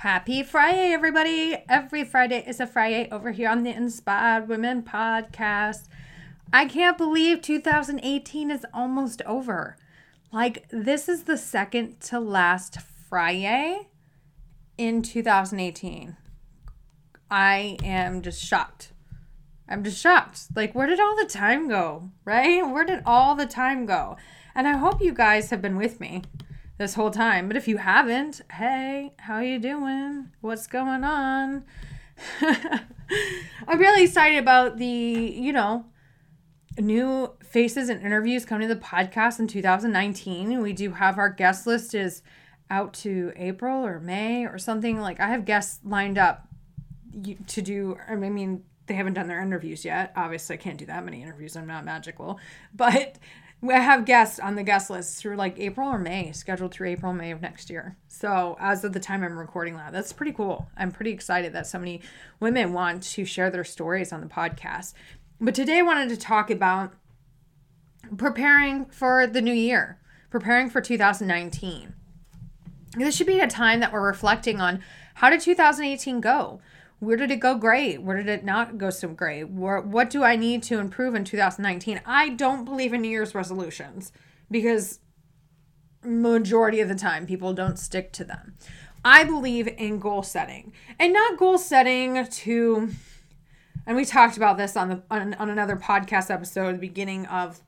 Happy Friday, everybody. Every Friday is a Fri-YAY over here on the Inspired Women podcast. I can't believe 2018 is almost over. Like, this is the second to last Friday in 2018. I am just shocked. I'm just shocked. Like, where did all the time go? Right? Where did all the time go? And I hope you guys have been with me this whole time. But if you haven't, hey, how you doing? What's going on? I'm really excited about the, you know, new faces and interviews coming to the podcast in 2019. We do have our guest list is out to April or May or something. Like I have guests lined up to do. I mean, they haven't done their interviews yet. Obviously, I can't do that many interviews. I'm not magical, but I have guests on the guest list through like April or May, scheduled through April, May of next year. So as of the time I'm recording that, that's pretty cool. I'm pretty excited that so many women want to share their stories on the podcast. But today I wanted to talk about preparing for the new year, preparing for 2019. This should be a time that we're reflecting on how did 2018 go? Where did it go great? Where did it not go so great? Where, what do I need to improve in 2019? I don't believe in New Year's resolutions because majority of the time people don't stick to them. I believe in goal setting and not goal setting to and we talked about this on the on, on another podcast episode at the beginning of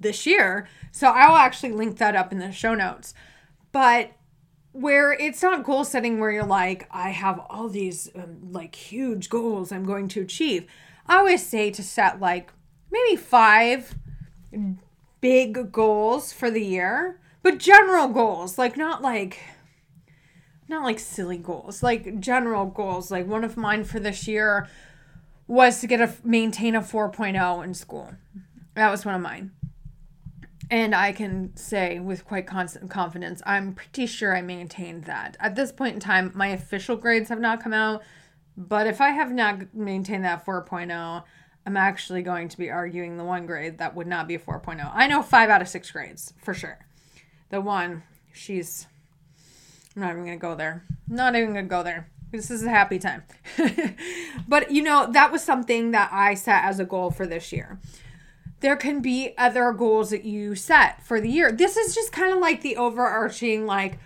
this year. So I will actually link that up in the show notes. But where it's not goal setting where you're like, I have all these um, like huge goals I'm going to achieve. I always say to set like maybe five big goals for the year, but general goals, like not like not like silly goals, like general goals. Like one of mine for this year was to get a maintain a 4.0 in school. That was one of mine. And I can say with quite constant confidence, I'm pretty sure I maintained that. At this point in time, my official grades have not come out, but if I have not maintained that 4.0, I'm actually going to be arguing the one grade that would not be a 4.0. I know five out of six grades for sure. The one, she's, I'm not even to go there. Not even to go there. This is a happy time. but you know, that was something that I set as a goal for this year. There can be other goals that you set for the year. This is just kind of like the overarching, like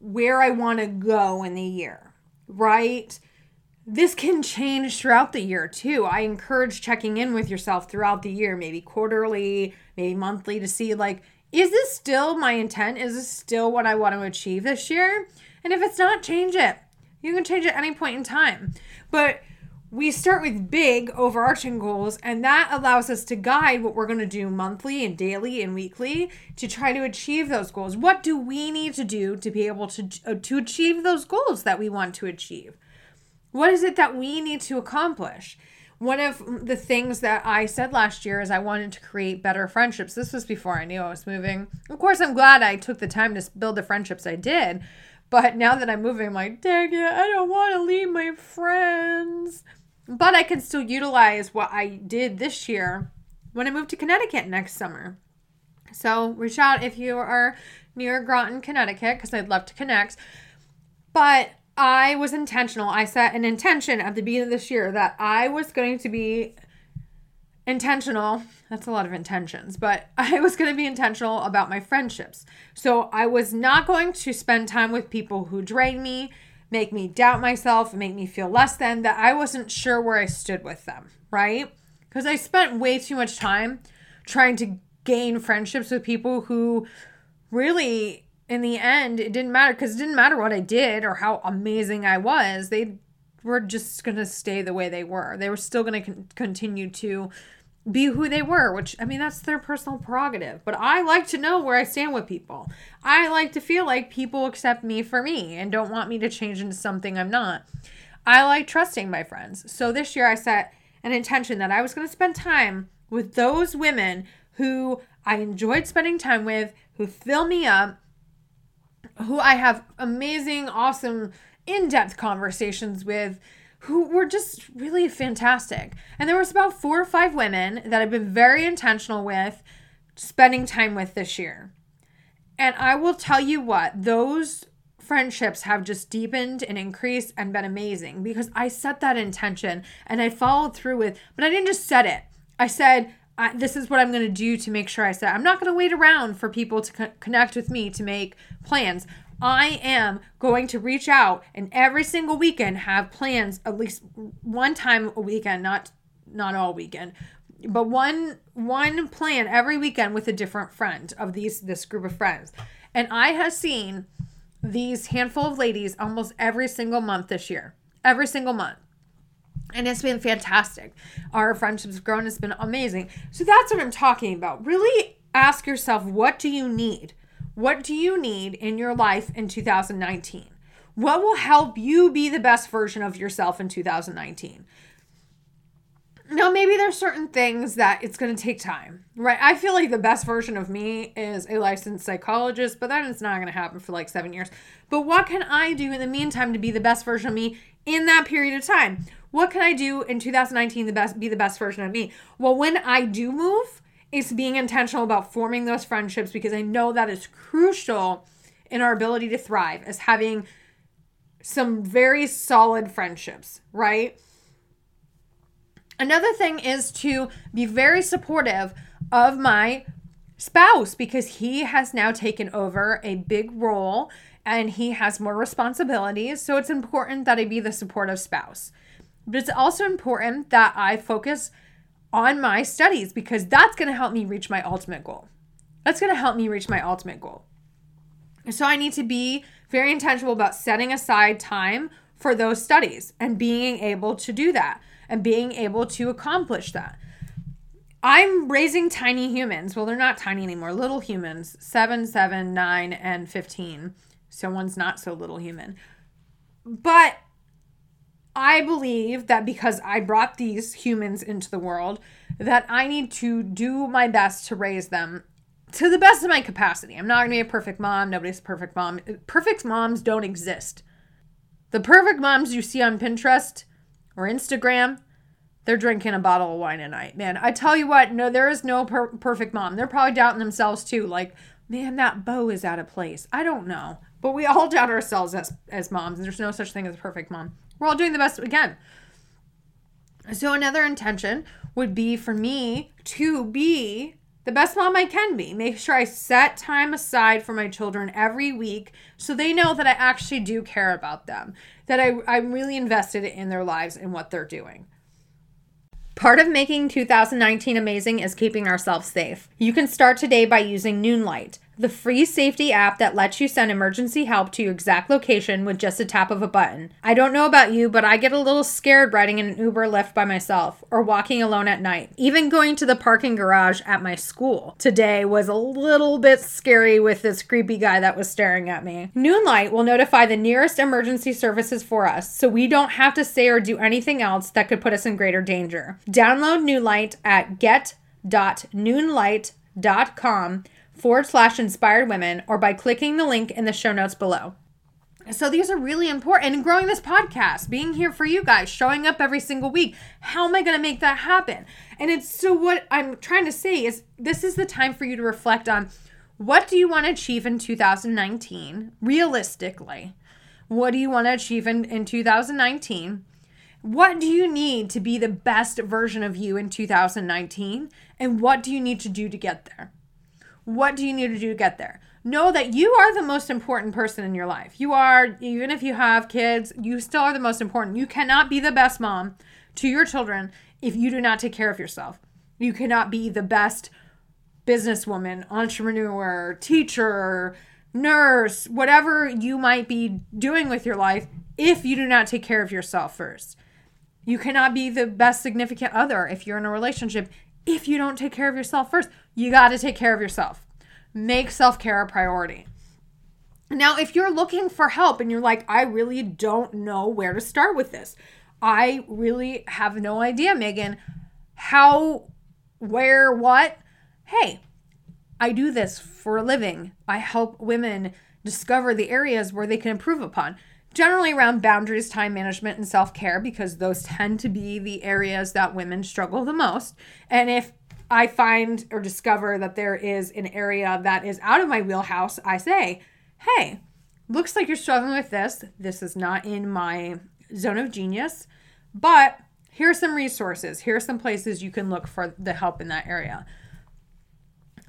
where I want to go in the year, right? This can change throughout the year too. I encourage checking in with yourself throughout the year, maybe quarterly, maybe monthly, to see like, is this still my intent? Is this still what I want to achieve this year? And if it's not, change it you can change at any point in time. But we start with big overarching goals, and that allows us to guide what we're going to do monthly and daily and weekly to try to achieve those goals. What do we need to do to be able to, uh, to achieve those goals that we want to achieve? What is it that we need to accomplish? One of the things that I said last year is I wanted to create better friendships. This was before I knew I was moving. Of course, I'm glad I took the time to build the friendships I did, but now that I'm moving, I'm like, dang it, I don't want to leave my friends. But I can still utilize what I did this year when I move to Connecticut next summer. So reach out if you are near Groton, Connecticut, because I'd love to connect. But I was intentional. I set an intention at the beginning of this year that I was going to be intentional. That's a lot of intentions, but I was going to be intentional about my friendships. So I was not going to spend time with people who drain me, make me doubt myself, make me feel less than, that I wasn't sure where I stood with them, right? Because I spent way too much time trying to gain friendships with people who really, in the end, it didn't matter because it didn't matter what I did or how amazing I was. They were just going to stay the way they were. They were still going to con- continue to be who they were, which I mean, that's their personal prerogative. But I like to know where I stand with people. I like to feel like people accept me for me and don't want me to change into something I'm not. I like trusting my friends. So this year I set an intention that I was going to spend time with those women who I enjoyed spending time with, who fill me up, who I have amazing, awesome, in depth conversations with, who were just really fantastic. And there was about four or five women that I've been very intentional with spending time with this year. And I will tell you what, those friendships have just deepened and increased and been amazing because I set that intention and I followed through with, but I didn't just set it. I said, I, this is what I'm going to do to make sure I set. I'm not going to wait around for people to co- connect with me to make plans. I am going to reach out and every single weekend have plans at least one time a weekend, not not all weekend, but one one plan every weekend with a different friend of these this group of friends. And I have seen these handful of ladies almost every single month this year. Every single month. And it's been fantastic. Our friendships have grown. It's been amazing. So that's what I'm talking about. Really ask yourself what do you need? What do you need in your life in 2019? What will help you be the best version of yourself in 2019? Now, maybe there's certain things that it's going to take time, right? I feel like the best version of me is a licensed psychologist, but then it's not going to happen for like seven years. But what can I do in the meantime to be the best version of me in that period of time? What can I do in 2019 the best be the best version of me? Well, when I do move, it's being intentional about forming those friendships because I know that is crucial in our ability to thrive as having some very solid friendships, right? Another thing is to be very supportive of my spouse because he has now taken over a big role and he has more responsibilities. So it's important that I be the supportive spouse. But it's also important that I focus on my studies because that's going to help me reach my ultimate goal. That's going to help me reach my ultimate goal. So I need to be very intentional about setting aside time for those studies and being able to do that and being able to accomplish that. I'm raising tiny humans. Well, they're not tiny anymore, little humans, seven, seven, nine, and 15. So one's not so little human. But I believe that because I brought these humans into the world, that I need to do my best to raise them to the best of my capacity. I'm not going to be a perfect mom. Nobody's a perfect mom. Perfect moms don't exist. The perfect moms you see on Pinterest or Instagram, they're drinking a bottle of wine a night. Man, I tell you what, no, there is no per- perfect mom. They're probably doubting themselves too. Like, man, that bow is out of place. I don't know. But we all doubt ourselves as, as moms. And there's no such thing as a perfect mom. We're all doing the best we can. So, another intention would be for me to be the best mom I can be. Make sure I set time aside for my children every week so they know that I actually do care about them, that I, I'm really invested in their lives and what they're doing. Part of making 2019 amazing is keeping ourselves safe. You can start today by using Noonlight the free safety app that lets you send emergency help to your exact location with just a tap of a button. I don't know about you, but I get a little scared riding in an Uber Lyft by myself or walking alone at night. Even going to the parking garage at my school today was a little bit scary with this creepy guy that was staring at me. Noonlight will notify the nearest emergency services for us, so we don't have to say or do anything else that could put us in greater danger. Download Noonlight at get.noonlight.com forward slash inspired women or by clicking the link in the show notes below. So these are really important. And growing this podcast, being here for you guys, showing up every single week. How am I going to make that happen? And it's so what I'm trying to say is this is the time for you to reflect on what do you want to achieve in 2019 realistically? What do you want to achieve in, in 2019? What do you need to be the best version of you in 2019? And what do you need to do to get there? What do you need to do to get there? Know that you are the most important person in your life. You are, even if you have kids, you still are the most important. You cannot be the best mom to your children if you do not take care of yourself. You cannot be the best businesswoman, entrepreneur, teacher, nurse, whatever you might be doing with your life if you do not take care of yourself first. You cannot be the best significant other if you're in a relationship if you don't take care of yourself first. You got to take care of yourself. Make self care a priority. Now, if you're looking for help and you're like, I really don't know where to start with this, I really have no idea, Megan, how, where, what. Hey, I do this for a living. I help women discover the areas where they can improve upon. Generally around boundaries, time management, and self care, because those tend to be the areas that women struggle the most. And if I find or discover that there is an area that is out of my wheelhouse, I say, hey, looks like you're struggling with this. This is not in my zone of genius, but here are some resources. Here are some places you can look for the help in that area.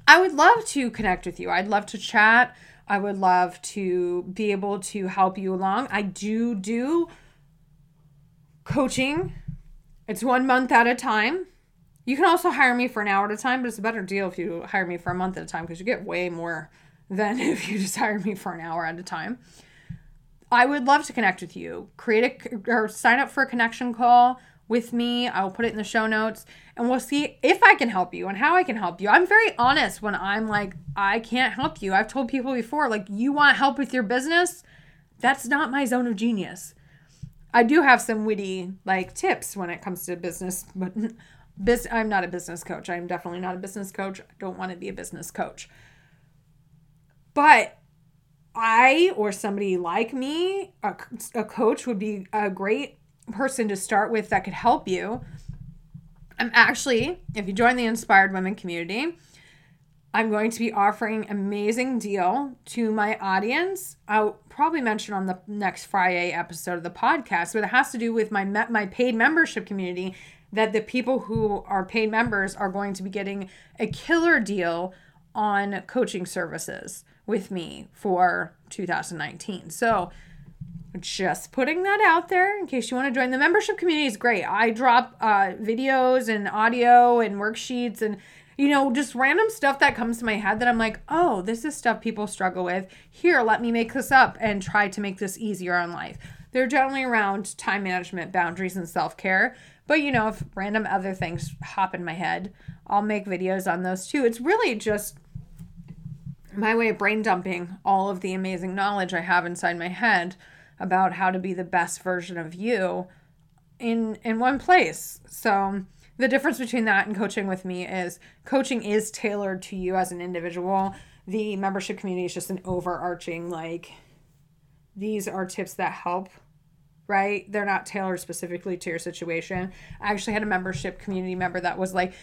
I would love to connect with you. I'd love to chat. I would love to be able to help you along. I do do coaching. It's one month at a time. You can also hire me for an hour at a time, but it's a better deal if you hire me for a month at a time because you get way more than if you just hire me for an hour at a time. I would love to connect with you. Create a or sign up for a connection call with me. I'll put it in the show notes and we'll see if I can help you and how I can help you. I'm very honest when I'm like, I can't help you. I've told people before, like, you want help with your business? That's not my zone of genius. I do have some witty like tips when it comes to business, but Bus- I'm not a business coach. I'm definitely not a business coach. I don't want to be a business coach. But I or somebody like me, a, a coach would be a great person to start with that could help you. I'm actually, if you join the Inspired Women community, I'm going to be offering amazing deal to my audience. I'll probably mention on the next Friday episode of the podcast, but it has to do with my my paid membership community that the people who are paid members are going to be getting a killer deal on coaching services with me for 2019. So, just putting that out there in case you want to join the membership community is great. I drop uh, videos and audio and worksheets and you know just random stuff that comes to my head that I'm like, oh, this is stuff people struggle with. Here, let me make this up and try to make this easier on life. They're generally around time management, boundaries, and self care. But you know, if random other things hop in my head, I'll make videos on those too. It's really just my way of brain dumping all of the amazing knowledge I have inside my head about how to be the best version of you in in one place. So the difference between that and coaching with me is coaching is tailored to you as an individual. The membership community is just an overarching like these are tips that help right? They're not tailored specifically to your situation. I actually had a membership community member that was like,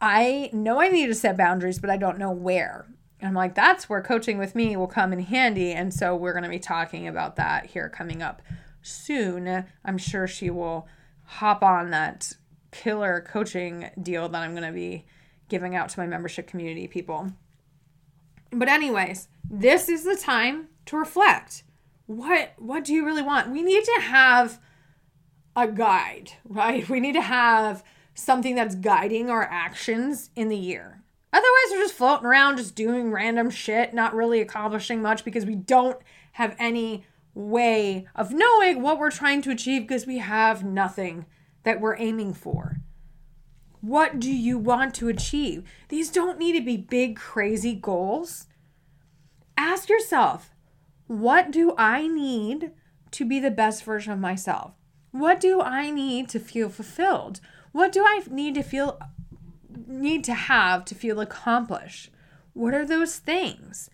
I know I need to set boundaries, but I don't know where. And I'm like, that's where coaching with me will come in handy. And so we're going to be talking about that here coming up soon. I'm sure she will hop on that killer coaching deal that I'm going to be giving out to my membership community people. But, anyways, this is the time to reflect what what do you really want? We need to have a guide, right? We need to have something that's guiding our actions in the year. Otherwise, we're just floating around, just doing random shit, not really accomplishing much because we don't have any way of knowing what we're trying to achieve because we have nothing that we're aiming for. What do you want to achieve? These don't need to be big, crazy goals. Ask yourself what do I need to be the best version of myself? What do I need to feel fulfilled? What do I need to feel need to have to feel accomplished? What are those things?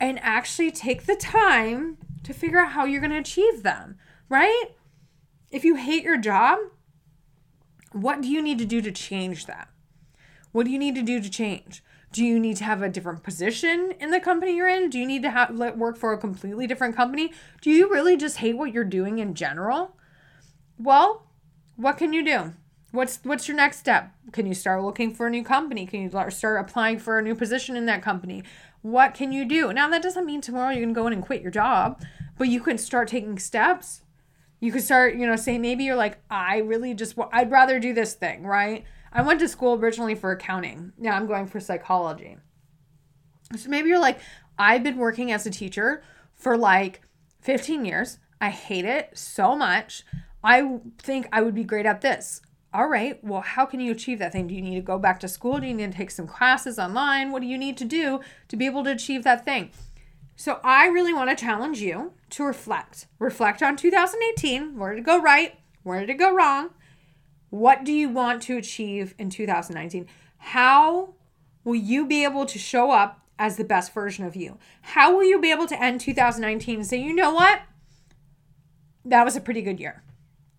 And actually take the time to figure out how you're going to achieve them, right? If you hate your job, what do you need to do to change that? What do you need to do to change? Do you need to have a different position in the company you're in? Do you need to have work for a completely different company? Do you really just hate what you're doing in general? Well, what can you do? What's what's your next step? Can you start looking for a new company? Can you start applying for a new position in that company? What can you do? Now that doesn't mean tomorrow you can go in and quit your job, but you can start taking steps. You could start, you know, say maybe you're like, I really just I'd rather do this thing, right? I went to school originally for accounting. Now I'm going for psychology. So maybe you're like, I've been working as a teacher for like 15 years. I hate it so much. I think I would be great at this. All right, well, how can you achieve that thing? Do you need to go back to school? Do you need to take some classes online? What do you need to do to be able to achieve that thing? So, I really want to challenge you to reflect. Reflect on 2018. Where did it go right? Where did it go wrong? What do you want to achieve in 2019? How will you be able to show up as the best version of you? How will you be able to end 2019 and say, you know what? That was a pretty good year.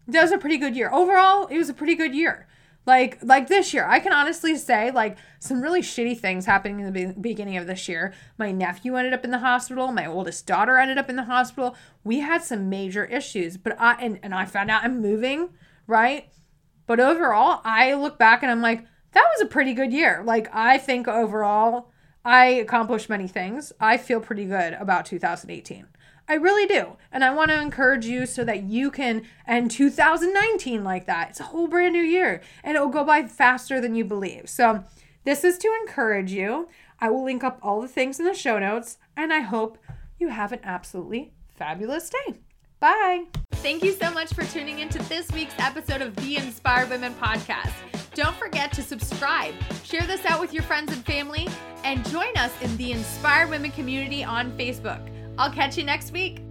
That was a pretty good year. Overall, it was a pretty good year. Like like this year, I can honestly say like some really shitty things happening in the be- beginning of this year. My nephew ended up in the hospital. My oldest daughter ended up in the hospital. We had some major issues, but I and, and I found out I'm moving, right? But overall, I look back and I'm like, that was a pretty good year. Like I think overall, I accomplished many things. I feel pretty good about 2018. I really do. And I want to encourage you so that you can end 2019 like that. It's a whole brand new year and it will go by faster than you believe. So, this is to encourage you. I will link up all the things in the show notes and I hope you have an absolutely fabulous day. Bye. Thank you so much for tuning into this week's episode of the Inspired Women podcast. Don't forget to subscribe, share this out with your friends and family, and join us in the Inspired Women community on Facebook. I'll catch you next week.